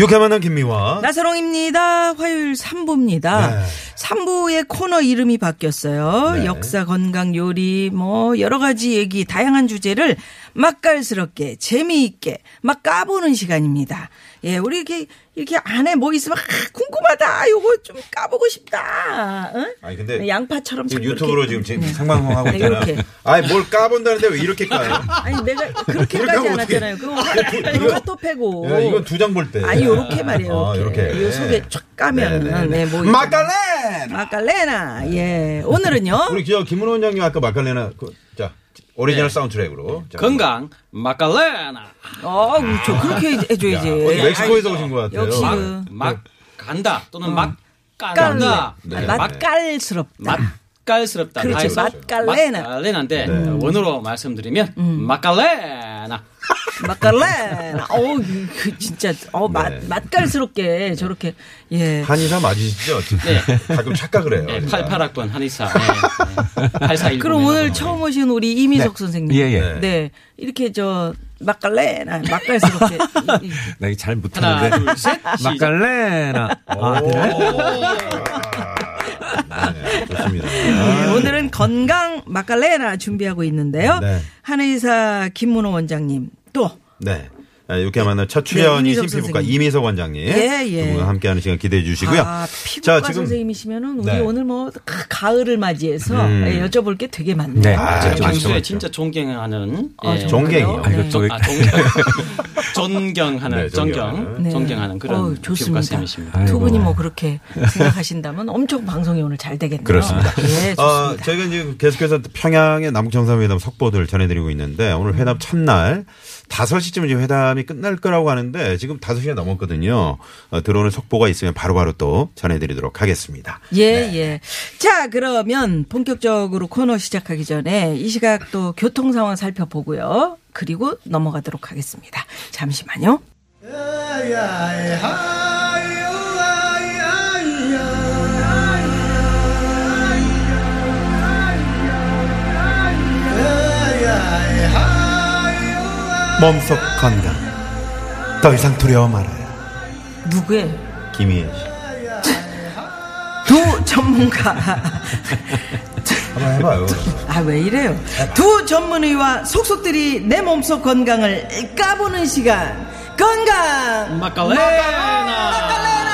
유쾌한 만남 김미화. 나선홍입니다 화요일 3부입니다 네. 3부의 코너 이름이 바뀌었어요 네. 역사 건강 요리 뭐 여러 가지 얘기 다양한 주제를 맛깔스럽게 재미있게 막 까보는 시간입니다 예 우리 이렇게 이렇게 안에 뭐 있으면 아, 궁금하다 요거 좀 까보고 싶다 응? 아니 근데 양파처럼 지금 참 유튜브로 이렇게. 지금 제- 네. 생방송 하고 네, 있잖아요. 이렇게. 아니 뭘 까본다는데 왜 이렇게 까요? 아니 내가 이렇게 그렇게까지 안. 하잖아요. 그거 이거 또 패고. 야, 이건 두 장 볼 때. 아니 요렇게 말이에요. 아, 요렇게. 요렇게. 요 속에 쫙 까면 네, 네, 네. 네, 뭐 마칼렌. 마칼레나. 예. 오늘은요. 우리 저 김문호 원장님 아까 마칼레나 그, 자 오리지널 사운드트랙으로 자, 건강 마칼레나 어, 저 그렇게 해줘야지. 야, 어디 멕시코에서 오신 것 같아요. 역시 막, 그막 간다 또는 막 깔. 깐다 네. 맛깔스럽다. 맛깔스럽다 그렇죠. 맛깔레나. 마칼레나인데 네. 원어로 말씀드리면 마칼레나 맛깔레나. 어우, 그 진짜 어, 맛 네. 맛깔스럽게 저렇게 예. 한의사 맞으시죠? 네. 가끔 착각을 해요. 네, 진짜. 88학번 한의사 네, 네. 8410 그럼 오늘 처음 오신 우리 이미석 선생님. 예, 예. 네. 이렇게 저 맛깔레나 맛깔스럽게 이- 이- 나 이거 잘 하나 못하는데. 둘셋 마칼레나. 아, 그래? 네, 좋습니다. 네, 오늘은 건강 마칼레나 준비하고 있는데요. 네. 한의사 김문호 원장님 또 네. 아, 이렇게 첫 네, 출연이신 이미석 피부과 선생님. 이미석 원장님. 예, 예. 두 분과 함께하는 시간 기대해 주시고요. 아, 피부과 선생님이시면은 우리 네. 오늘 뭐 가- 가을을 맞이해서 음. 예, 여쭤볼 게 되게 많네요. 네. 아, 좀 평소에 진짜 존경하는 아, 예, 존경이요? 네. 아, 이거 또 아, 존경 존경하는 네, 존경 존경하는. 네. 존경하는 그런 피부과 좋습니다. 쌤이십니다. 두. 분이 뭐 그렇게 생각하신다면 엄청 방송이 오늘 잘 되겠네요. 그렇습니다. 예, 어, 좋습니다. 저희가 이제 계속해서 평양의 남북 정상회담 속보들 전해드리고 있는데 오늘 회담 첫날 5시쯤 이제 회담이 끝날 거라고 하는데 지금 5시가 넘었거든요. 어, 들어오는 속보가 있으면 바로 바로 또 전해드리도록 하겠습니다. 예, 네. 예. 자, 그러면 본격적으로 코너 시작하기 전에 이 시각 또 교통 상황 살펴보고요. 그리고 넘어가도록 하겠습니다. 잠시만요. 몸속 건강. 더 이상 두려워 말아요. 누구의 김희애 씨. 두 전문가. 한번 해봐요. 아, 왜 이래요? 두 전문의와 속속들이 내 몸속 건강을 까보는 시간. 건강! 마칼레나 마칼레나!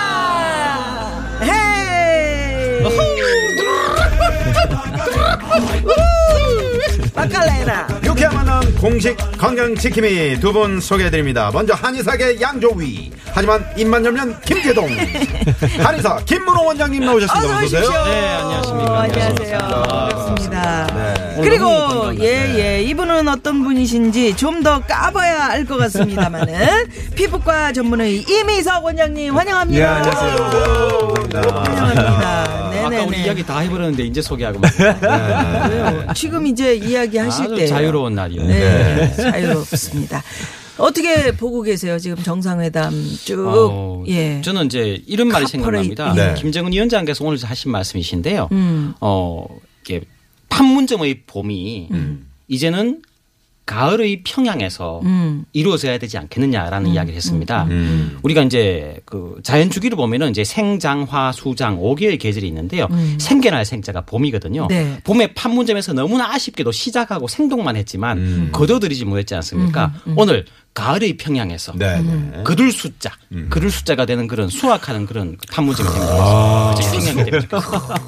헤이! 마칼레나! 유쾌한 만남 공식 건강지킴이 두 분 소개해드립니다. 먼저 한의사계 양조위. 하지만 입만 열면 김재동. 한의사 김문호 원장님 나오셨습니다. 어서 어서 오세요. 오십시오. 네, 안녕하십니까. 안녕하세요. 반갑습니다. 네. 너무 그리고 건강하네. 예, 예. 이분은 어떤 분이신지 좀 더 까봐야 알 것 같습니다만은 피부과 전문의 이미석 원장님 환영합니다. 예, 안녕하세요. 감사합니다. 환영합니다. 아까 우리. 이야기 다 해버렸는데 이제 소개하고 막 왜요? 지금 이제 이야기 하실 때 자유로운 날이요. 네, 자유롭습니다. 어떻게 보고 계세요? 지금 정상회담 쭉 어, 예. 저는 이제 이런 말이. 생각납니다. 네. 김정은 위원장께서 오늘 하신 말씀이신데요. 음. 어, 이게 판문점의 봄이 음. 이제는 가을의 평양에서 음. 이루어져야 되지 않겠느냐라는 이야기를 했습니다. 음. 우리가 이제 그 자연 주기를 보면은 이제 생장화 수장 5개의 계절이 있는데요. 생겨날 생자가 봄이거든요. 음. 네. 봄에 판문점에서 너무나 아쉽게도 시작하고 생동만 했지만 음. 거둬들이지 못했지 않습니까? 오늘 가을의 평양에서 네. 음. 네. 그들 숫자, 그들 숫자가 되는 그런 수학하는 그런 판문점이 됩니다. 아. 평양이 됩니다.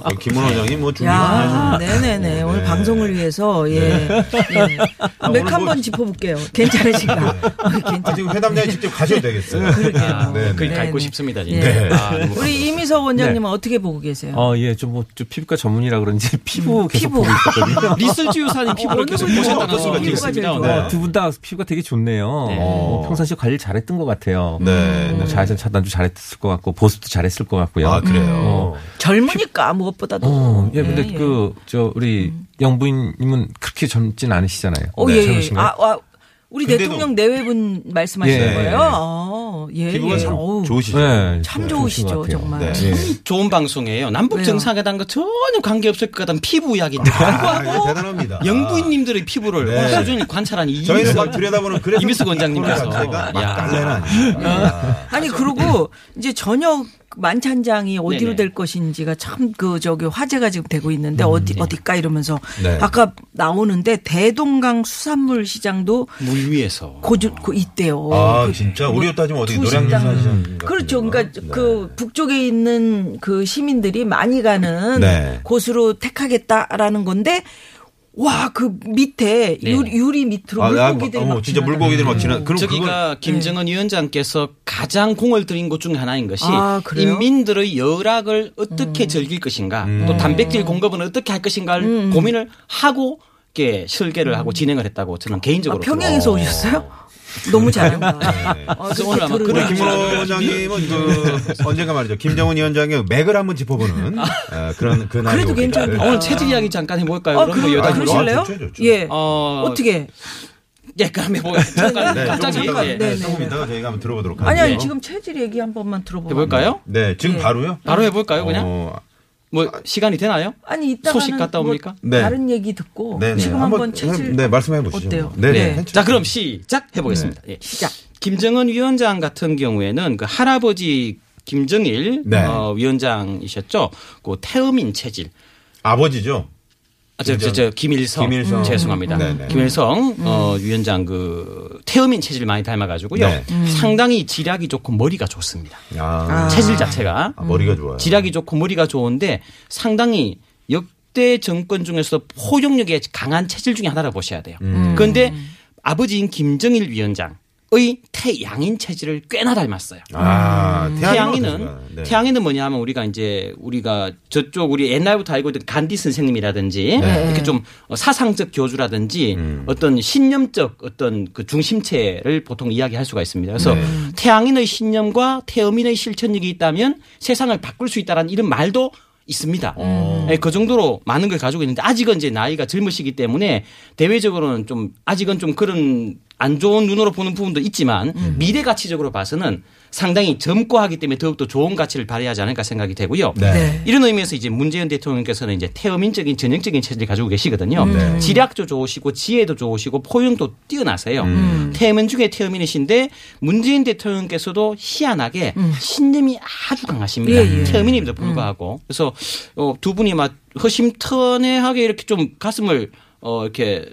어, 김은 원장이 뭐 준비 야, 네네 네. 오늘 방송을 위해서, 예. 예. 아, 맥 오늘 한 뭐- 번 짚어볼게요. 괜찮으신가? 어, 아, 괜찮 지금 회담장에 직접 가셔도 되겠어요. 아, 네, 그 네. 갖고 네. 싶습니다. 예. 진짜. 아, 너무 우리 이미석 원장님은 어떻게 보고 계세요? 어, 예, 좀 뭐, 좀 피부과 전문이라 그런지 피부 계속 피부. 보고 있었거든요. 리슬지 유사님 피부를 계속 오늘은 보셨다는 뭐 소문이 피부가 있습니다. 제일 오늘. 좋아요. 어, 두분 다 피부가 되게 좋네요. 네. 어, 평상시에 관리를 잘했던 것 같아요. 네. 뭐 자외선 차단도 잘했을 것 같고 보습도 잘했을 것 같고요. 아, 그래요. 어, 젊으니까 무엇보다도. 어, 예, 근데 예, 예. 그, 저, 우리 영부인님은 그렇게 젊진 않으시잖아요. 어, 네, 예, 예. 젊으신가요? 아, 아, 우리 근데도- 대통령 내외분 말씀하시는 예. 거예요? 아, 예. 피부가 예. 참 어우, 좋으시죠. 네, 참 좋으시죠. 정말. 네. 예. 좋은 방송이에요. 남북? 정상회담과 전혀 관계없을 것 같은 피부 이야기인데 아, 이거 대단합니다. 영부인님들의 피부를 네. 소중히 관찰한 이 저희는 막 들여다보는 그래서 이미석 원장님께서. 막. 아니 그리고 이제 저녁 만찬장이 어디로 네네. 될 것인지가 참 그 저기 화제가 지금 되고 있는데 어디 어디까 이러면서 네. 아까 나오는데 대동강 수산물 시장도 물 위에서 고주 고 있대요. 아, 그 진짜? 뭐 우리로 따지면 어디 같은 그렇죠. 그러니까 네. 그 북쪽에 있는 그 시민들이 많이 가는 네. 곳으로 택하겠다라는 건데 와 그 밑에 네. 유리, 유리 밑으로 아, 아, 물고기들이 어머, 막 진짜 지나가는 물고기들 막. 지나. 그럼 저기가 그걸 김정은 위원장께서 가장 공을 들인 것 중에 하나인 것이 아, 그래요? 인민들의 열악을 어떻게 즐길 것인가 음. 또 단백질 공급은 어떻게 할 것인가를 고민을 하고 이렇게 설계를 하고 진행을 했다고 저는 아, 개인적으로 평양에서 들었어요. 오셨어요? 너무 잘한다. 네. 어, 그래서 오늘 아마 들은 그런 거. 김은호 원장님은 그 언젠가 말이죠. 김정은 위원장의 맥을 한번 짚어보는 어, 그런 그 날이 그래도 오기를. 괜찮다. 오늘 체질 이야기 잠깐 해볼까요? 어, 그럼 뭐 여담으로. 그러실래요? 아, 좋죠, 좋죠. 예. 어, 어떻게? 예, 그럼 해볼까요? 잠깐 네, 갑자기 조금 이따가, 예. 네, 네, 네, 조금 네. 이따가 저희가 한번 들어보도록 아니, 할게요. 아니, 지금 체질 얘기 한 번만 들어보고. 해볼까요? 네, 지금 예. 바로요? 바로 해볼까요, 그냥? 어, 뭐 시간이 되나요? 아니, 이따가 소식 갔다 옵니까? 네. 다른 얘기 듣고 네, 네. 지금 한번 체질 네, 말씀해 보시죠. 어때요? 네, 네. 네. 자, 그럼 시작 해 보겠습니다. 예. 시작. 김정은 위원장 같은 경우에는 그 할아버지 김정일 네. 어, 위원장이셨죠. 그 태음인 체질. 아버지죠. 아, 저, 저, 저, 김일성. 김일성. 죄송합니다. 음. 네네. 김일성, 어, 위원장 그, 태음인 체질 많이 닮아가지고요. 네. 상당히 지략이 좋고 머리가 좋습니다. 아, 체질 자체가. 아, 머리가 좋아요. 지략이 좋고 머리가 좋은데 상당히 역대 정권 중에서 포용력에 강한 체질 중에 하나라 보셔야 돼요. 음. 그런데 아버지인 김정일 위원장 의 태양인 체질을 꽤나 닮았어요. 아, 태양인은 어떠신가요? 네. 태양인은 뭐냐면 우리가 이제 우리가 저쪽 우리 옛날부터 알고 있던 간디 선생님이라든지 네. 이렇게 좀 사상적 교주라든지 음. 어떤 신념적 어떤 그 중심체를 보통 이야기할 수가 있습니다. 그래서 네. 태양인의 신념과 태음인의 실천력이 있다면 세상을 바꿀 수 있다라는 이런 말도 있습니다. 어. 예, 그 정도로 많은 걸 가지고 있는데 아직은 이제 나이가 젊으시기 때문에 대외적으로는 좀 아직은 좀 그런 안 좋은 눈으로 보는 부분도 있지만 음. 미래 가치적으로 봐서는 상당히 젊고 하기 때문에 더욱더 좋은 가치를 발휘하지 않을까 생각이 되고요. 네. 네. 이런 의미에서 이제 문재인 대통령께서는 이제 태어민적인 전형적인 체질을 가지고 계시거든요. 네. 지략도 좋으시고 지혜도 좋으시고 포용도 뛰어나세요. 음. 태어민 중에 태어민이신데 문재인 대통령께서도 희한하게 신념이 아주 강하십니다. 예, 예. 태어민임에도 불구하고 그래서 어, 두 분이 막 허심탄회하게 이렇게 좀 가슴을 어, 이렇게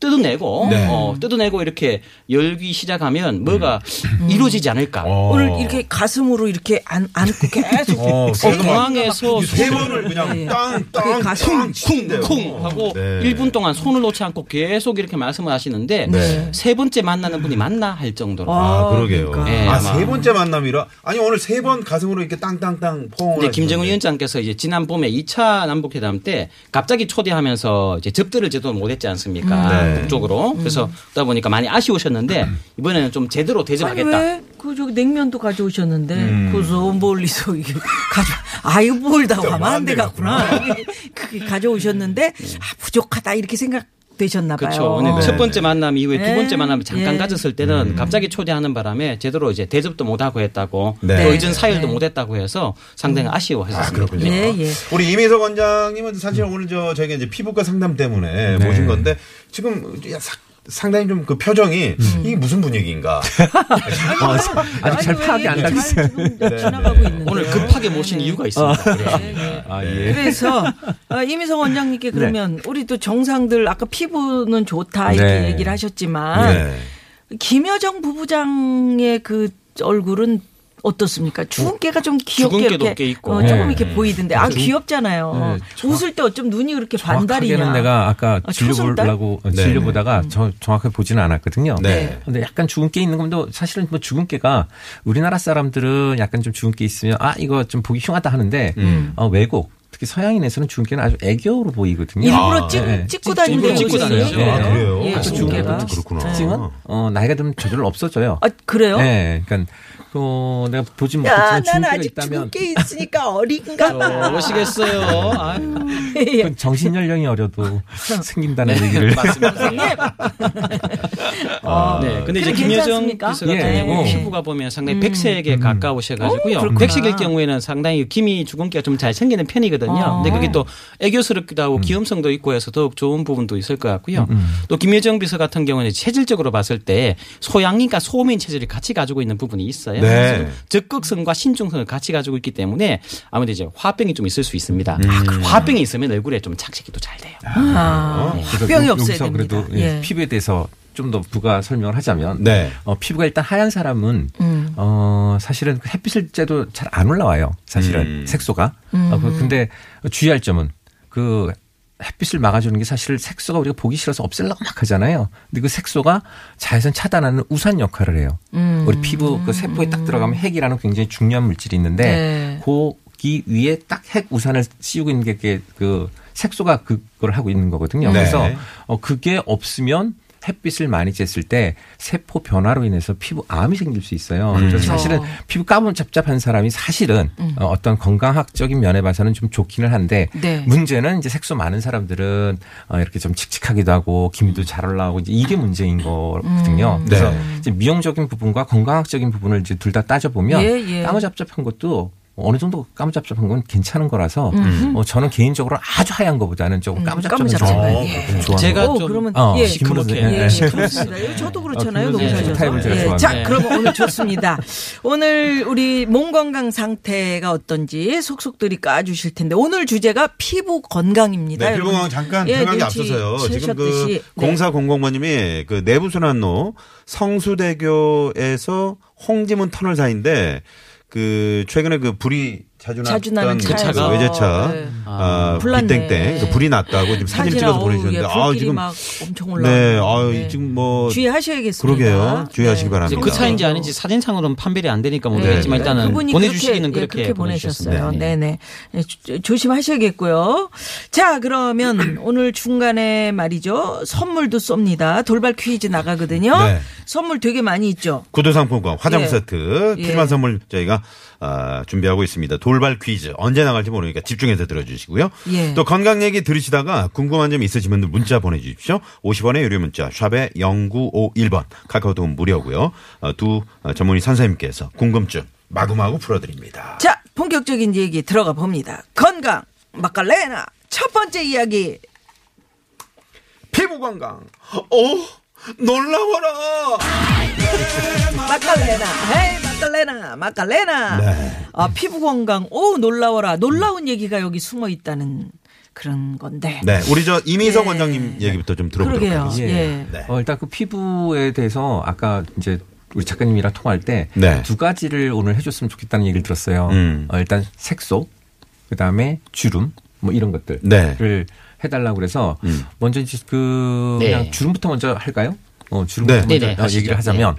뜯어내고 네. 어, 뜯어내고 이렇게 열기 시작하면 뭐가 이루어지지 않을까. 어. 오늘 이렇게 가슴으로 이렇게 안, 안고 계속 어, 어, 공항에서 세 번을 그냥 예. 땅, 그 땅, 가슴 쿵, 치는데요. 쿵 하고 네. 1분 동안 손을 놓지 않고 계속 이렇게 말씀을 하시는데 네. 세 번째 만나는 분이 맞나 할 정도로. 아, 그러게요. 그러니까. 예, 아, 아마. 세 번째 만남이라? 아니, 오늘 세 번 가슴으로 이렇게 땅땅땅 포옹을. 근데 김정은. 위원장께서 이제 지난 봄에 2차 남북회담 때 갑자기 초대하면서 이제 접대를 제대로 못했지 않습니까? 네. 북쪽으로. 그래서 그러다 보니까 많이 아쉬우셨는데 이번에는 좀 제대로 아니 대접하겠다. 왜? 그 저기 냉면도 가져오셨는데 음. 그래서 멀리서 이게 가져 뭘다 또 가만 안데돼 갔구나. 그게 가져오셨는데 아 부족하다 이렇게 생각 되셨나 봐요. 그렇죠. 어. 첫 번째 만남 이후에 두 네. 번째 만남을 잠깐 예. 가졌을 때는 갑자기 초대하는 바람에 제대로 이제 대접도 못하고 했다고 네. 또 의전 사일도 네. 못했다고 해서 상당히 아, 아쉬워했었습니다. 그렇군요. 예, 예. 우리 이미석 원장님은 사실 오늘 저 저희가 이제 피부과 상담 때문에 네. 모신 건데 지금 사- 상당히 좀 그 표정이 이게 무슨 분위기인가. 어, 아직 잘 파악이 안 가고 있어요. 지금 지나가고 있는데. 오늘 급하게 모신 이유가 있습니다. 아, 예. 그래서 어, 이미성 원장님께 그러면 우리 또 정상들 아까 피부는 좋다 이렇게 네. 얘기를 하셨지만 네. 김여정 부부장의 그 얼굴은 어떻습니까? 죽은 깨가 좀 귀엽게 죽은 깨도 이렇게 꽤 있고. 어, 조금 네. 이렇게 보이던데 아 귀엽잖아요. 네, 정확- 웃을 때 어쩜 눈이 그렇게 반달이냐? 내가 아까 아? 진료보려고 어, 네. 진료보다가 저 정확하게 보지는 않았거든요. 네. 근데 약간 죽은 게 있는 건데 사실은 뭐 죽은 깨가 우리나라 사람들은 약간 좀 죽은 게 있으면 아 이거 좀 보기 흉하다 하는데 어, 외국 특히 서양인에서는 죽은 깨는 아주 애교로 보이거든요. 일부러 아, 찍, 네. 찍고 다니는 찍고. 다니죠. 그래요? 아, 그래요? 예, 아, 죽은 죽은 깨가. 깨도 그렇구나. 특징은 어, 나이가 들면 저절로 없어져요. 아 그래요? 네, 그러니까 어, 내가 보진 야, 못했지만 깨가 아직 있다면 죽은 게 있으니까 어린가 봐. 오시겠어요. 아유. 예. 정신 연령이 어려도 생긴다는 얘기를 선생님. 어, 네. 근데 이제 김여정? 비서 같은 예, 경우 예. 피부가 보면 상당히 백색에 어, 가까우셔가지고요. 그렇구나. 백색일 경우에는 상당히 김이 주근깨가 좀 잘 생기는 편이거든요. 어. 근데 그게 또 애교스럽기도 하고 귀염성도 있고 해서 더욱 좋은 부분도 있을 것 같고요. 음, 또 김여정 비서 같은 경우는 체질적으로 봤을 때 소양인과 소민 체질을 같이 가지고 있는 부분이 있어요. 네. 적극성과 신중성을 같이 가지고 있기 때문에 아무래도 이제 화병이 좀 있을 수 있습니다. 음. 아, 그 화병이 있으면 얼굴에 좀 착색이 또잘 돼요. 아, 그래서 화병이 요- 없어야 여기서 됩니다. 그래도 예, 예. 피부에 대해서 좀더 부가 설명을 하자면 네. 어, 피부가 일단 하얀 사람은 음. 어, 사실은 그 햇빛을 쬐도 잘 안 올라와요. 사실은 음. 색소가. 어, 그- 근데 주의할 점은 그 햇빛을 막아주는 게 사실 색소가 우리가 보기 싫어서 없애려고 막 하잖아요. 근데 그 색소가 자외선 차단하는 우산 역할을 해요. 음. 우리 피부 그 세포에 딱 들어가면 핵이라는 굉장히 중요한 물질이 있는데 네. 거기 위에 딱 핵 우산을 씌우고 있는 게 그 색소가 그걸 하고 있는 거거든요. 네. 그래서 어 그게 없으면 햇빛을 많이 쬐을 때 세포 변화로 인해서 피부 암이 생길 수 있어요. 그래서 사실은 피부 까무잡잡한 사람이 사실은 어, 어떤 건강학적인 면에 봐서는 좀 좋기는 한데 네. 문제는 이제 색소 많은 사람들은 어, 이렇게 좀 칙칙하기도 하고 기미도 잘 올라오고 이제 이게 문제인 거거든요. 음. 그래서 네. 이제 미용적인 부분과 건강학적인 부분을 이제 둘 다 따져 보면 예, 예. 까무잡잡한 것도 어느 정도 까무잡잡한 건 괜찮은 거라서 어, 저는 개인적으로 아주 하얀 것보다는 조금 까무잡잡한 까무잡잡한, 좀 예. 좋아하는 제가 오, 좀 그러면 어, 예. 시커멓게. 예, 시끄럽습니다. 이거 저도 그렇잖아요. 어, 너무 그래서 잘그 타입을 제가 예. 좋아합니다. 자, 그럼 오늘 좋습니다. 오늘 우리 몸 건강 상태가 어떤지 속속들이 까주실 텐데 오늘 주제가 피부 건강입니다. 네, 여러분. 필봉 잠깐 예, 들어가기 눈치 앞서서요. 지금 그. 네. 0400번님이 그 내부순환로 성수대교에서 홍지문 터널 사이인데 그 최근에 그 불이 자주 자주 났던 나는 그 차에서. 외제차 네. 아, 불났네. 빗땡땡 그 불이 났다고 지금 사진 찍어서 보내주셨는데 예, 아 지금 막 엄청 올라. 네, 아 지금 뭐 주의하셔야겠습니다. 그러게요. 주의하시기 네. 바랍니다. 그 차인지 아닌지 사진상으로는 판별이 안 되니까 네. 모르겠지만 일단은 그분이 보내주시기는 그렇게, 그렇게, 예, 그렇게 보내셨어요. 네네. 네, 조- 조심하셔야겠고요. 자, 그러면 오늘 중간에 말이죠. 선물도 쏩니다. 돌발 퀴즈 나가거든요. 네. 선물 되게 많이 있죠. 구두 상품권, 화장 예. 세트, 예. 푸짐한 선물 저희가 아, 준비하고 있습니다. 돌발 퀴즈 언제 나갈지 모르니까 집중해서 들어주 시고요. 예. 또 건강 얘기 들으시다가 궁금한 점 분들 문자 보내주십시오. 50원의 유료 문자 샵에 0951번 카카오톡 무료고요. 어, 두 어, 전문의 선생님께서 궁금증 마구마구 풀어드립니다. 자, 본격적인 얘기 들어가 봅니다. 건강, 마칼레나. 첫 번째 이야기. 피부 건강. 오 놀라워라. 마칼레나. 헤이, 마칼레나. 마칼레나. 네. 아, 피부 건강. 오, 놀라워라. 놀라운 얘기가 여기 숨어 있다는 그런 건데. 네, 우리 저 이미석 예. 원장님 얘기부터 좀 들어보도록 그러게요. 하겠습니다. 예. 네. 어, 일단 그 피부에 대해서 아까 이제 우리 작가님이랑 통화할 때두 네. 가지를 오늘 해줬으면 좋겠다는 얘기를 들었어요. 음. 어, 일단 색소, 그 다음에 주름, 뭐 이런 것들을 네. 해달라고 그래서 음. 먼저 이제 그 네. 그냥 주름부터 먼저 할까요? 어, 주름부터 네. 먼저 네네, 어, 하시죠. 얘기를 하자면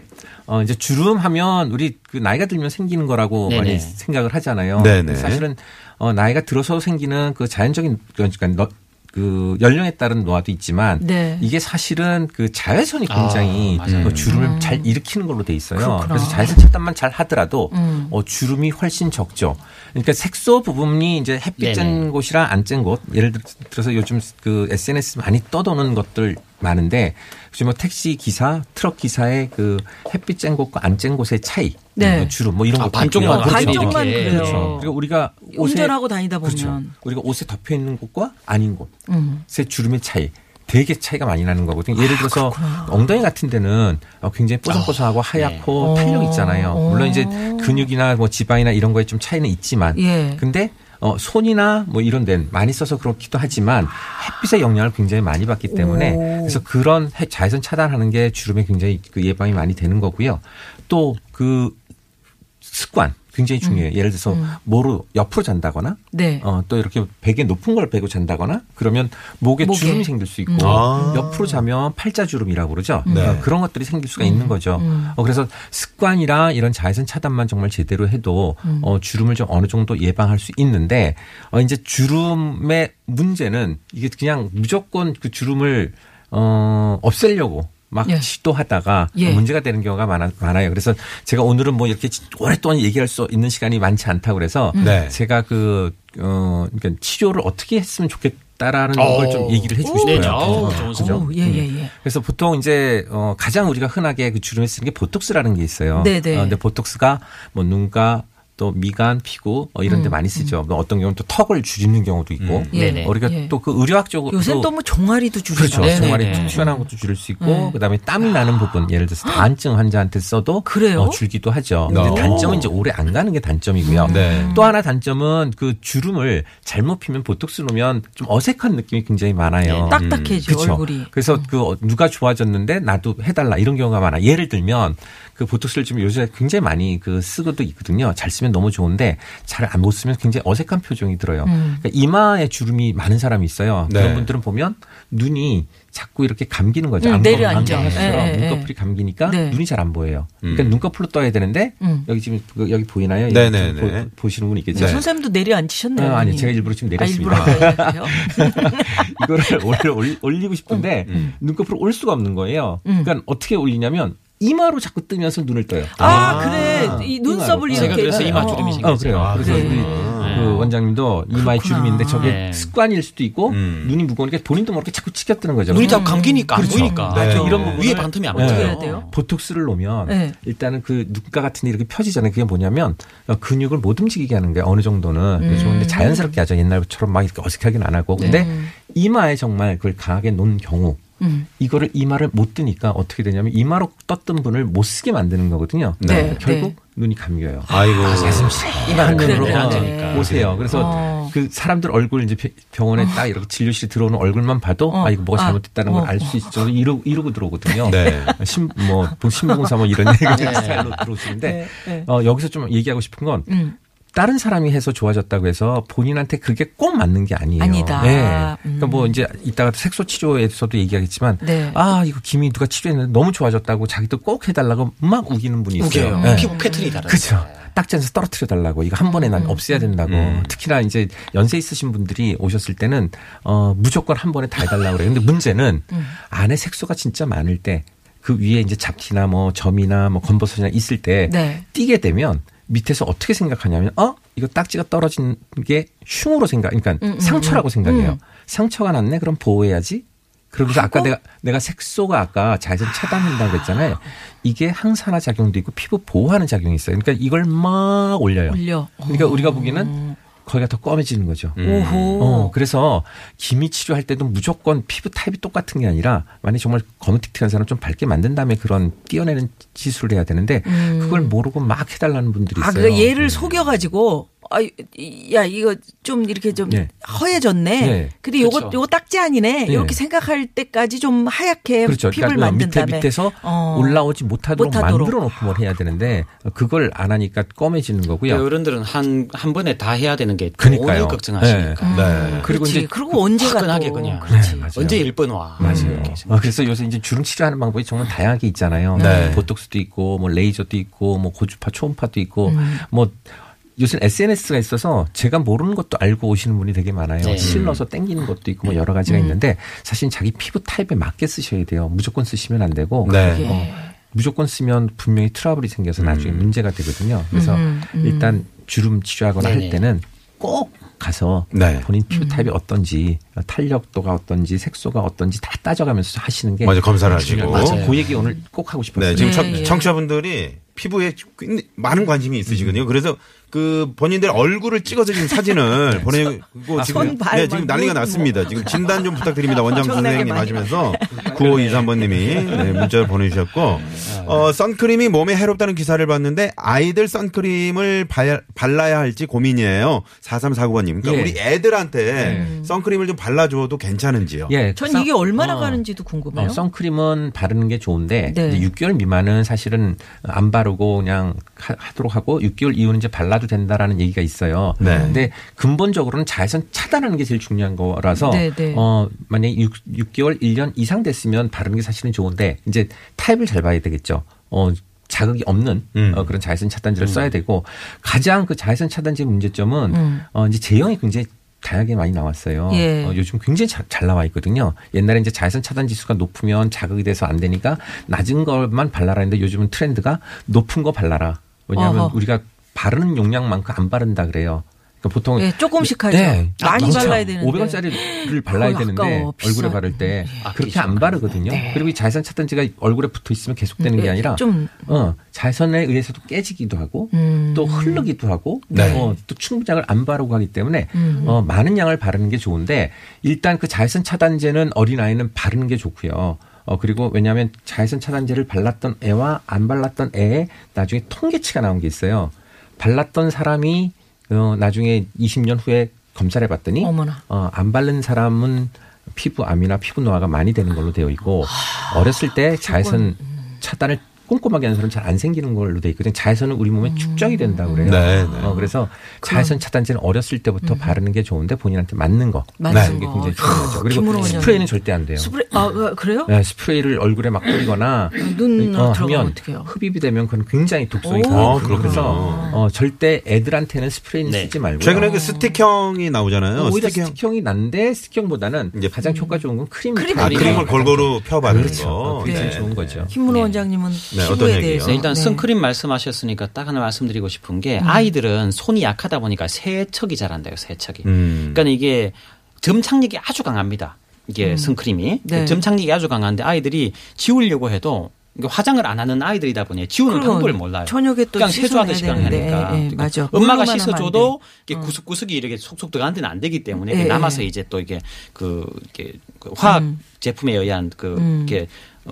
어, 이제 주름 하면 우리 그 나이가 들면 생기는 거라고 네네. 많이 생각을 하잖아요. 네네. 사실은 어, 나이가 들어서 생기는 그 자연적인 그러니까 너, 그 연령에 따른 노화도 있지만 네. 이게 사실은 그 자외선이 굉장히 아. 그 주름을 잘 일으키는 걸로 돼 있어요. 음. 그렇구나. 그래서 자외선 차단만 잘 하더라도 음. 어, 주름이 훨씬 적죠. 그러니까 색소 부분이 이제 햇빛 쬐는. 곳이랑 안 쬐는 곳. 예를 들- 들어서 요즘 그 SNS 많이 떠도는 것들 많은데 지금 뭐 택시 기사, 트럭 기사의 그 햇빛 쬐는 곳과 안 쬐는 곳의 차이, 네. 뭐 주름 뭐 이런 아, 것도 반쪽만. 그렇죠. 반쪽만. 그래요. 그렇죠. 그리고 우리가 옷에 운전하고 다니다 보면. 그렇죠. 우리가 옷에 덮여 있는 곳과 아닌 곳, 음. 새 주름의 차이. 되게 차이가 많이 나는 거거든요. 아, 예를 들어서 엉덩이 같은 데는 어, 굉장히 뽀송뽀송하고 하얗고 네. 탄력 있잖아요. 어. 물론 이제 근육이나 뭐 지방이나 이런 거에 좀 차이는 있지만, 예. 근데 어, 손이나 뭐 이런 데는 많이 써서 그렇기도 하지만 햇빛의 영향을 굉장히 많이 받기 때문에 그래서 그런 해- 자외선 차단하는 게 주름에 굉장히 그 예방이 많이 되는 거고요. 또 그 습관 굉장히 중요해요. 예를 들어서 뭐로 옆으로 잔다거나 네. 어, 또 이렇게 베개 높은 걸 베고 잔다거나 그러면 목에, 목에. 주름이 생길 수 있고 아. 옆으로 자면 팔자 주름이라고 그러죠. 네. 어, 그런 것들이 생길 수가 있는 거죠. 어, 그래서 습관이랑 이런 자외선 차단만 정말 제대로 해도 어, 주름을 좀 어느 정도 예방할 수 있는데 어, 이제 주름의 문제는 이게 그냥 무조건 그 주름을 어, 없애려고 막 예. 시도하다가 예. 문제가 되는 경우가 많아, 많아요. 그래서 제가 오늘은 뭐 이렇게 오랫동안 얘기할 수 있는 시간이 많지 않다고 그래서 네. 제가 그, 어, 그러니까 치료를 어떻게 했으면 좋겠다라는 어. 걸좀 얘기를 해주고 싶어요. 네, 어, 좋은 그죠? 오, 예, 예, 예. 그래서 보통 이제 어 가장 우리가 흔하게 그 주름에 쓰는 게 보톡스라는 게 있어요. 네 네. 어, 근데 보톡스가 뭐 눈가 또 미간, 피부 어, 이런 데 많이 쓰죠. 뭐 어떤 경우는 또 턱을 줄이는 경우도 있고. 음. 예. 네네. 어, 우리가 예. 또그 의료학적으로 요새는 또뭐 종아리도 줄이고. 그렇죠. 네네네. 종아리 튀어나온 것도 줄일 수 있고 네. 그다음에 땀이 나는 부분 예를 들어서 다한증 환자한테 써도 그래요? 어, 줄기도 하죠. 근데 어. 단점은 이제 오래 안 가는 게 단점이고요. 네. 또 하나 단점은 그 주름을 잘못 피면 보톡스 놓으면 좀 어색한 느낌이 굉장히 많아요. 딱딱해져 그렇죠. 얼굴이. 그래서 그 어, 누가 좋아졌는데 나도 해달라 이런 경우가 많아. 예를 들면 그 보톡스를 지금 요새 굉장히 많이 그 쓰고도 있거든요. 잘 쓰면 너무 좋은데 잘 안 못 쓰면 굉장히 어색한 표정이 들어요. 음. 그러니까 이마에 주름이 많은 사람이 있어요. 네. 그런 분들은 보면 눈이 자꾸 이렇게 감기는 거죠. 음, 안검- 내려앉아. 안검처럼 예, 예, 눈꺼풀이 감기니까 네. 눈이 잘 안 보여요. 그러니까 음. 눈꺼풀로 떠야 되는데 음. 여기 지금 그 여기 보이나요? 네 네네. 여기 보- 보시는 분 있겠죠. 네. 선생님도 내려앉으셨네요. 아, 아니. 제가 일부러 지금 아, 내렸습니다. 일부러 그래요? 이거를 올리- 올리고 싶은데 음. 눈꺼풀을 올 수가 없는 거예요. 그러니까 어떻게 올리냐면 이마로 자꾸 뜨면서 눈을 떠요. 아, 그래. 이 눈썹을 이마로. 이렇게. 제가 그래서 이마 어, 주름이 어. 생겼어요. 어, 그래요. 아, 그래서? 우리 네. 그 원장님도 이마에. 주름인데 저게 네. 습관일 수도 있고 음. 눈이 무거우니까 본인도 모르게 자꾸 치켜뜨는 거죠. 눈이 다 감기니까 안 그렇죠. 보이니까. 네. 아, 이런 부분을- 위에 반틈이 안 네. 보여요. 해야 돼요? 보톡스를 놓으면 네. 일단은 그 눈가 같은 데 이렇게 펴지잖아요. 그게 뭐냐면 어, 근육을 못 움직이게 하는 게 어느 정도는 그래서 근데 자연스럽게 하죠. 옛날처럼 막 이렇게 어색하긴 안 하고. 근데 이마에 정말 그걸 강하게 놓은 경우 음. 이거를 이마를 못 뜨니까 어떻게 되냐면 이마로 떴던 분을 못 쓰게 만드는 거거든요. 네, 결국 네. 눈이 감겨요. 아이고. 이만 그래, 눈으로 그래. 어, 네. 보세요. 그래서 어. 그 사람들 얼굴 이제 비- 병원에 딱 이렇게 진료실에 들어오는 얼굴만 봐도 어. 아 이거 뭐가 아. 잘못됐다는 걸 어. 알수 있을 정도 이러고, 이러고 들어오거든요. 네. 신, 뭐, 신봉사 뭐 이런 얘기 스타일로 들어오시는데 네, 네. 어, 여기서 좀 얘기하고 싶은 건 음. 다른 사람이 해서 좋아졌다고 해서 본인한테 그게 꼭 맞는 게 아니에요. 아니다. 네. 음. 그러니까 뭐 이제 이따가 색소 치료에서도 얘기하겠지만 네. 아 이거 김이 누가 치료했는데 너무 좋아졌다고 자기도 꼭 해달라고 막 우기는 분이 있어요. 우겨요. 네. 피부 패턴이 다르죠. 그렇죠. 딱지에서 떨어뜨려 달라고 이거 한 번에 난 없애야 된다고 음. 특히나 이제 연세 있으신 분들이 오셨을 때는 어 무조건 한 번에 다 해달라고 그래요. 근데 문제는 안에 색소가 진짜 많을 때 그 위에 이제 잡티나 뭐 점이나 뭐 검버섯이나 있을 때 네. 띄게 되면 밑에서 어떻게 생각하냐면 어 이거 딱지가 떨어진 게 흉으로 생각 그러니까 음, 상처라고 생각해요. 음. 상처가 났네 그럼 보호해야지. 그러면서 아까 내가 내가 색소가 아까 자외선 차단한다고 그랬잖아요. 이게 항산화 작용도 있고 피부 보호하는 작용이 있어요. 그러니까 이걸 막 올려요. 올려. 그러니까 우리가 보기에는 거기가 더 검해지는 거죠. 오호. 어, 그래서 기미 치료할 때도 무조건 피부 타입이 똑같은 게 아니라 만약 정말 건우틱틱한 사람 좀 밝게 만든 다음에 그런 띄어내는 시술을 해야 되는데 그걸 모르고 막 해달라는 분들이 있어요. 아, 그 얘를 속여가지고, 아, 이- 야, 이거 좀 이렇게 좀 네. 허해졌네. 네. 근데 요거, 그렇죠. 요거 딱지 아니네. 네. 이렇게 생각할 때까지 좀 하얗게 그렇죠. 피부를 그러니까 만든 밑에 다음에. 밑에서 어. 올라오지 못하도록, 못하도록. 만들어 놓고 뭘 해야 되는데 그걸 안 하니까 검해지는 거고요. 어른들은 한, 한 번에 다 해야 되는 게 그러니까요. 오늘 걱정하시니까. 네. 그리고 그렇지. 이제 그리고 언제가 화끈하게 또. 그냥. 그렇지. 네, 맞아요. 언제 일번 와. 맞아요. 어, 그래서 요새 이제 주름 치료하는 방법이 정말 다양하게 있잖아요. 네. 보톡스도 있고, 뭐 레이저도 있고, 뭐 고주파, 초음파도 있고, 음. 뭐 요새 SNS가 있어서 제가 모르는 것도 알고 오시는 분이 되게 많아요. 네. 실러서 땡기는 것도 있고, 뭐 여러 음. 가지가 있는데 사실 자기 피부 타입에 맞게 쓰셔야 돼요. 무조건 쓰시면 안 되고. 네. 어, 무조건 쓰면 분명히 트러블이 생겨서 나중에 음. 문제가 되거든요. 그래서 음, 음. 일단 주름 치료하거나 할 네네. 때는 꼭 가서 네. 본인 피부 타입이 어떤지 탄력도가 어떤지 색소가 어떤지 다 따져가면서 하시는 게 맞아, 검사를 하시고. 맞아요. 그 얘기 오늘 꼭 하고 싶었어요. 네, 지금 네, 청, 예. 청취자분들이 피부에 많은 관심이 있으시거든요. 그래서 그 본인들 얼굴을 찍어서 지금 사진을 보내고 지금 손, 발, 네, 지금 막 난리가 눈, 났습니다. 지금 진단 좀 부탁드립니다. 원장 선생님 하시면서 9523번님이 네, 문자를 보내주셨고 어, 선크림이 몸에 해롭다는 기사를 봤는데 아이들 선크림을 발, 발라야 할지 고민이에요. 4349번님. 그러니까 예. 우리 애들한테 선크림을 좀 발라줘도 괜찮은지요? 예, 전 선- 이게 얼마나 어. 가는지도 궁금해요. 어, 선크림은 바르는 게 좋은데 네. 이제 6개월 미만은 사실은 안 바르고 그냥 하- 하도록 하고 6개월 이후는 이제 발라도 된다라는 얘기가 있어요. 네. 근데 근본적으로는 자외선 차단하는 게 제일 중요한 거라서 네, 네. 어 만약에 6, 6개월 1년 이상 됐으면 바르는 게 사실은 좋은데 이제 타입을 잘 봐야 되겠죠. 어 자극이 없는 음. 어, 그런 자외선 차단제를 써야 되고 가장 그 자외선 차단제 문제점은 음. 어 이제 제형이 굉장히 다양하게 많이 나왔어요. 예. 어, 요즘 굉장히 자- 잘 나와 있거든요. 옛날에 이제 자외선 차단 지수가 높으면 자극이 돼서 안 되니까 낮은 것만 발라라 했는데 요즘은 트렌드가 높은 거 발라라. 왜냐하면 어허. 우리가 바르는 용량만큼 안 바른다 그래요. 그러니까 보통 예, 조금씩 하죠. 많이 발라야 되는데. 500원짜리를 발라야 되는데 아까워, 비싸. 얼굴에 바를 때 아, 그렇게 안 바르거든요. 그리고 이 자외선 차단제가 얼굴에 붙어 있으면 계속되는 게 예, 아니라 좀 어, 자외선에 의해서도 깨지기도 하고 음. 또 흐르기도 하고 네. 어, 또 충분장을 안 바르고 하기 때문에 음. 어, 많은 양을 바르는 게 좋은데 일단 그 자외선 차단제는 어린 아이는 바르는 게 좋고요. 어, 그리고 왜냐하면 자외선 차단제를 발랐던 애와 안 발랐던 애의 나중에 통계치가 나온 게 있어요. 발랐던 사람이 어, 나중에 20년 후에 검사를 해봤더니 어머나. 어, 안 바른 사람은 피부암이나 피부 노화가 많이 되는 걸로 되어 있고 어렸을 때 자외선 차단을 꼼꼼하게 하는 사람은 잘안 생기는 걸로 돼 있거든요. 자외선은 우리 몸에 축적이 된다고 그래요. 네, 네. 어, 그래서 자외선 차단제는 어렸을 때부터 바르는 게 좋은데 본인한테 맞는 거. 맞는 게 거. 굉장히 중요하죠. 그리고. 스프레이는 절대 안 돼요. 스프레이 아 어, 그래요? 네, 스프레이를 얼굴에 막 뿌리거나 눈으로 어, 들어가면 하면 어떡해요? 흡입이 되면 그건 굉장히 독성이 오. 강해요. 아, 그렇군요. 그래서 어, 절대 애들한테는 스프레이는 네. 쓰지 말고 최근에 그 스틱형이 나오잖아요. 어, 오히려 스틱형. 스틱형이 난데 스틱형보다는 이제 가장 효과 좋은 건 크림. 크림 아, 네. 크림을 골고루 펴 바르는 그렇죠. 거. 그게 제일 네. 좋은 거죠. 김문호 원장님은 네, 피부에? 대해서 네, 일단 네. 선크림 말씀하셨으니까 딱 하나 말씀드리고 싶은 게 음. 아이들은 손이 약하다 보니까 세척이 잘 안 돼요. 세척이. 음. 그러니까 이게 점착력이 아주 강합니다. 이게 선크림이 네. 그 점착력이 아주 강한데 아이들이 지우려고 해도 화장을 안 하는 아이들이다 보니 지우는 방법을 몰라요. 저녁에 또 그냥 세수하듯이 그냥. 하니까. 예, 예, 그러니까 맞아. 엄마가 씻어줘도 이게 구석구석이 이렇게 속속 들어가는 데는 안 되기 때문에 예, 남아서 예. 이제 또 이게 그 이게 그 화학 제품에 의한 그 음. 이게 어,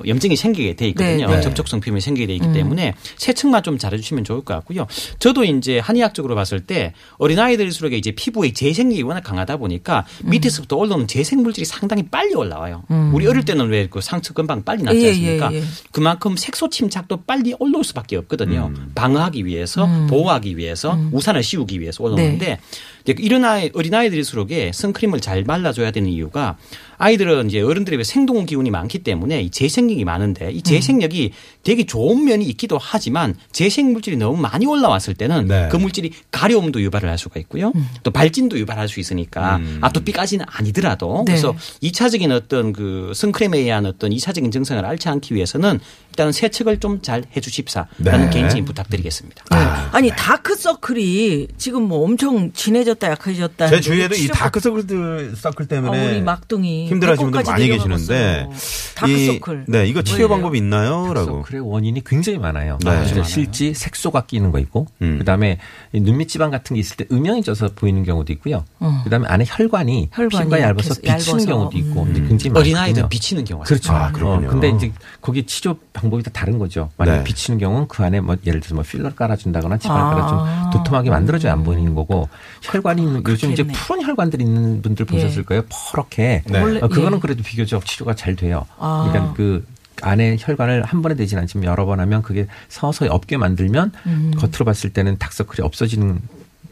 염증이 생기게 돼 있거든요. 네, 네. 접촉성 피부염이 생기게 돼 있기 때문에 세척만 좀 잘해주시면 좋을 것 같고요. 저도 이제 한의학적으로 봤을 때 어린 아이들일수록 이제 피부의 재생력이 워낙 강하다 보니까 음. 밑에서부터 올라오는 재생 물질이 상당히 빨리 올라와요. 우리 어릴 때는 왜 그 상처 금방 빨리 났지 예, 않습니까? 예, 예. 그만큼 색소 침착도 빨리 올라올 수밖에 없거든요. 방어하기 위해서 보호하기 위해서 우산을 씌우기 위해서 올라오는데 네. 이제 이런 아이 어린 아이들일수록에 선크림을 잘 발라줘야 되는 이유가 아이들은 이제 어른들의 생동 기운이 많기 때문에 이 재생력이 많은데 이 재생력이 되게 좋은 면이 있기도 하지만 재생 물질이 너무 많이 올라왔을 때는 네. 그 물질이 가려움도 유발을 할 수가 있고요. 또 발진도 유발할 수 있으니까 아토피까지는 아니더라도 네. 그래서 이차적인 어떤 그 선크림에 의한 어떤 이차적인 증상을 앓지 않기 위해서는 일단은 세척을 좀 잘 해주십사라는 네. 개인적인 부탁드리겠습니다. 네. 아니 다크서클이 지금 뭐 엄청 진해졌다 약해졌다. 제 주위에도 이 다크서클 서클 아, 때문에 우리 막둥이 힘들어하시는 분들 많이. 계시는데 다크서클. 이, 네 이거 치료 뭐예요? 방법이 있나요?라고. 그의 원인이 굉장히 많아요. 네. 많아요. 실지 색소가 끼는 거 있고, 음. 그다음에 이 눈밑 지방 같은 게 있을 때 음영이 져서 보이는 경우도 있고요. 그다음에 안에 혈관이, 어. 혈관이 피부가 얇아서 비치는 얇아서. 음. 경우도 있고, 이제 굉장히 많거든요. 어린아이들 비치는 경우가 그렇죠. 아, 그렇군요. 어, 근데 이제 거기 치료 방 법이 다 다른 거죠. 만약 네. 에 비치는 경우는 그 안에 뭐 예를 들어서 뭐 필러 깔아준다거나 지방 아. 깔아 좀 도톰하게 만들어줘야 안 보이는 거고 혈관이 있는 요즘 이제. 푸른 혈관들이 있는 분들 보셨을 거예요. 퍼렇게. 네. 원래- 어, 그거는 예. 그래도 비교적 치료가 잘 돼요. 아. 그러니까 그 안에 혈관을 한 번에 되진 않지만 여러 번 하면 그게 서서히 없게 만들면 음. 겉으로 봤을 때는 닥서클이 없어지는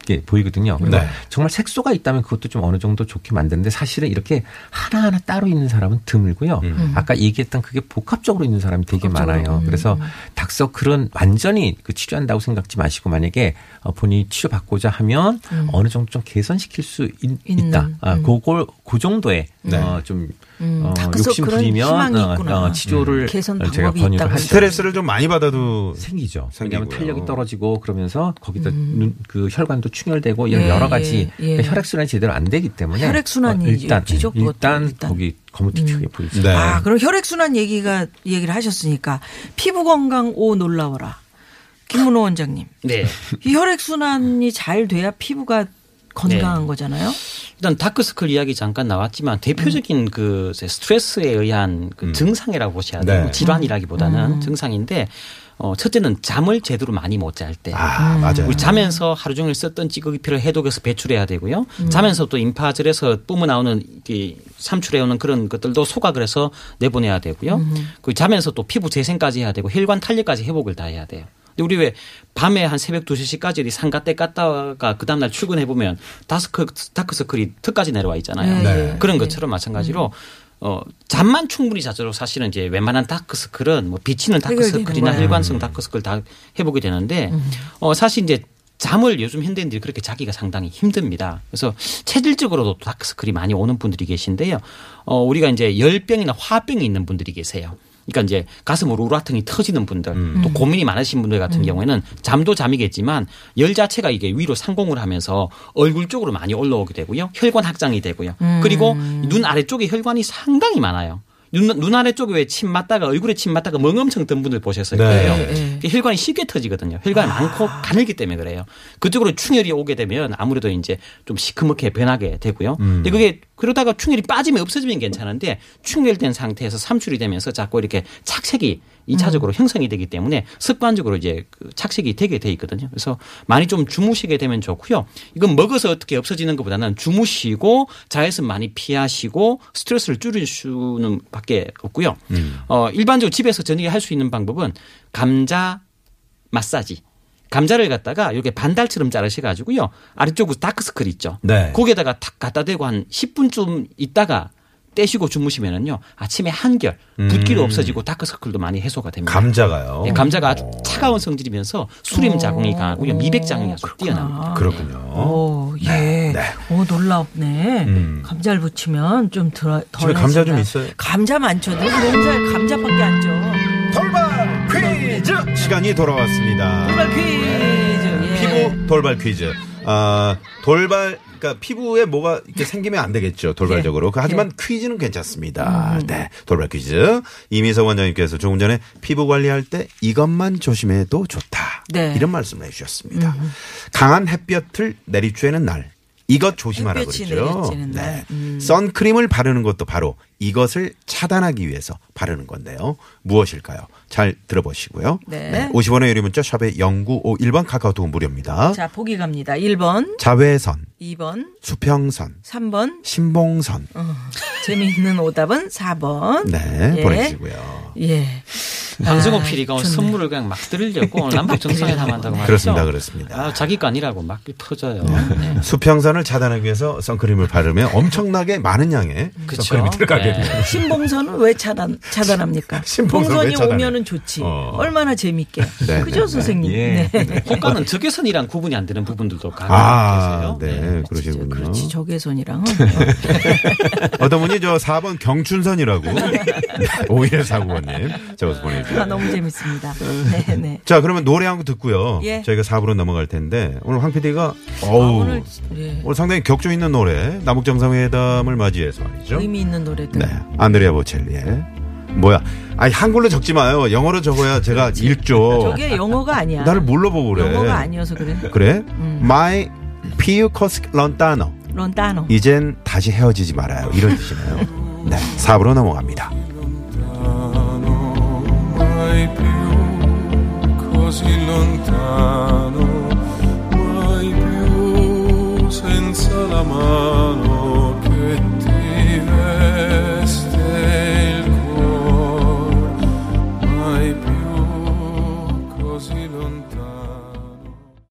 게 보이거든요. 네. 정말 색소가 있다면 그것도 좀 어느 정도 좋게 만드는데 사실은 이렇게 하나하나 따로 있는 사람은 드물고요. 아까 얘기했던 그게 복합적으로 있는 사람이 되게 복합적으로. 많아요. 음. 그래서 닥서클은 완전히 그 치료한다고 생각지 마시고 만약에 어, 본인이 치료받고자 하면 어느 정도 좀 개선시킬 수 있. 다 아, 그걸 그 정도의 네. 어, 좀 음, 어, 욕심 부리면 어. 어, 치료를 개선 어, 제가 있다고 하죠. 스트레스를 좀 많이 받아도 생기죠. 생기고요. 왜냐하면 탄력이 떨어지고 그러면서 거기다 눈, 그 혈관도 충혈되고 이런 예, 여러 가지 예, 예. 그러니까 혈액 순환이 제대로 안 되기 때문에 혈액 순환이 어, 일단 그것도 일단, 일단. 거기 거무튀하게 보이죠. 네. 아, 그럼 혈액 순환 얘기가, 얘기를 하셨으니까 피부 건강 오 놀라워라. 김문호 원장님. 네. 이 혈액 순환이 잘 돼야 피부가 건강한 네. 거잖아요? 일단 다크스클 이야기 잠깐 나왔지만 대표적인 그 스트레스에 의한 그 증상이라고 보셔야 돼요. 네. 질환이라기보다는 증상인데 어, 첫째는 잠을 제대로 많이 못 잘 때. 아, 맞아요. 우리 자면서 하루 종일 썼던 찌꺼기 피를 해독해서 배출해야 되고요. 자면서 또 임파절에서 뿜어 나오는 이 삼출해오는 그런 것들도 소각을 해서 내보내야 되고요. 그 자면서 또 피부 재생까지 해야 되고 혈관 탄력까지 회복을 다 해야 돼요. 근데 우리 왜 밤에 한 새벽 2, 3시까지 상가때 갔다가 그 다음날 출근해 보면 다스크, 다크서클이 턱까지 내려와 있잖아요. 네. 그런 것처럼 마찬가지로 어, 잠만 충분히 자도록 사실은 이제 웬만한 다크서클은 뭐 비치는 다크서클이나. 혈관성 다크서클 다 회복이 되는데 어, 사실 이제 잠을 요즘 현대인들이 그렇게 자기가 상당히 힘듭니다. 그래서 체질적으로도 다크서클이 많이 오는 분들이 계신데요. 어, 우리가 이제 열병이나 화병이 있는 분들이 계세요. 그러니까 이제 가슴으로 우라통이 터지는 분들 또 고민이 많으신 분들 같은 경우에는 잠도 잠이겠지만 열 자체가 이게 위로 상공을 하면서 얼굴 쪽으로 많이 올라오게 되고요. 혈관 확장이 되고요. 그리고 눈 아래쪽에 혈관이 상당히 많아요. 눈, 눈 아래 쪽에 왜 침 맞다가 얼굴에 침 맞다가 멍 엄청 든 분들 보셨을 네. 거예요. 네. 그 혈관이 쉽게 터지거든요. 혈관이 많고 가늘기 때문에 그래요. 그쪽으로 충혈이 오게 되면 아무래도 이제 좀 시커멓게 변하게 되고요. 근데 그게 그러다가 충혈이 빠지면 없어지면 괜찮은데 충혈된 상태에서 삼출이 되면서 자꾸 이렇게 착색이 이차적으로 형성이 되기 때문에 습관적으로 이제 그 착색이 되게 돼 있거든요. 그래서 많이 좀 주무시게 되면 좋고요. 이건 먹어서 어떻게 없어지는 것보다는 주무시고 자외선 많이 피하시고 스트레스를 줄일 수는 밖에 없고요. 어, 일반적으로 집에서 저녁에 할 수 있는 방법은 감자 마사지. 감자를 갖다가 이렇게 반달처럼 자르셔 가지고요. 아래쪽으로 다크스클 있죠. 네. 거기에다가 탁 갖다 대고 한 10분쯤 있다가 떼시고 주무시면은요. 아침에 한결 붓기도 없어지고 다크서클도 많이 해소가 됩니다. 감자가요. 예, 감자가 아주 차가운 성질이면서 수림 작용이 강하고요. 미백 작용이 아주 뛰어납니다. 그렇군요. 오, 예. 오, 놀랍네. 음. 감자를 붙이면 좀 덜, 덜. 집에 감자 좀. 있어요? 감자 많죠. 너 맨날 감자밖에 안 줘. 돌발 퀴즈 시간이 돌아왔습니다. 돌발 퀴즈. 예. 피부 돌발 퀴즈. 아, 돌발 그러니까 피부에 뭐가 이렇게 생기면 안 되겠죠. 돌발적으로. 그 하지만 퀴즈는 괜찮습니다. 네. 돌발 퀴즈. 이미석 원장님께서 조금 전에 피부 관리할 때 이것만 조심해도 좋다. 네. 이런 말씀을 해 주셨습니다. 강한 햇볕을 내리쬐는 날 이것 조심하라고 그랬죠. 날. 음. 선크림을 바르는 것도 바로 이것을 차단하기 위해서 바르는 건데요. 무엇일까요? 잘 들어보시고요. 네. 50원의 유리 문자 샵의 0951번 카카오톡 무료입니다. 자, 보기 갑니다. 1번, 자외선, 2번, 수평선, 3번. 신봉선. 재미있는 오답은 4번. 네, 예. 보내주시고요. 예. 아, PD가 오늘 좋네. 선물을 그냥 막 드리려고 오늘 남북 정상회담 한다고 말이죠. 그렇습니다, 그렇습니다. 아, 자기 거 아니라고 막 터져요. 네. 수평선을 차단하기 위해서 선크림을 바르면 엄청나게 많은 양의 그쵸. 선크림이 들어가게 네. 돼요. 신봉선은 왜 차단, 차단합니까? 신봉선 왜 봉선이 차단해? 오면은 좋지. 어. 얼마나 재밌게. 네, 그죠, 네, 선생님? 예. 네. 호가는 적외선이랑 구분이 안 되는 부분들도 가끔 아, 계세요. 네, 그러시군요. 그렇지, 적외선이랑은. 어떤 분이 저 4번 경춘선이라고 오히려 사구원님 적어서 아, 보내주세 요. 너무 재밌습니다. 네, 네. 자, 그러면 노래 한 곡 듣고요. 예. 저희가 4부로 넘어갈 텐데 오늘 황 PD가 아, 어우 오늘, 예. 오늘 상당히 격조 있는 노래 남북 정상회담을 맞이해서 말이죠. 의미 있는 노래들. 네, 안드레아 보첼리의 뭐야? 아니 한글로 적지 마요. 영어로 적어야 제가 읽죠. 저게 영어가 아니야. 나를 뭘로 보고 그래? 영어가 아니어서 그래. 그래? My piucos lontano. 런따노. 이젠 다시 헤어지지 말아요. 이런 뜻이네요. 네, 4부로 넘어갑니다. così lontano, mai più senza la mano.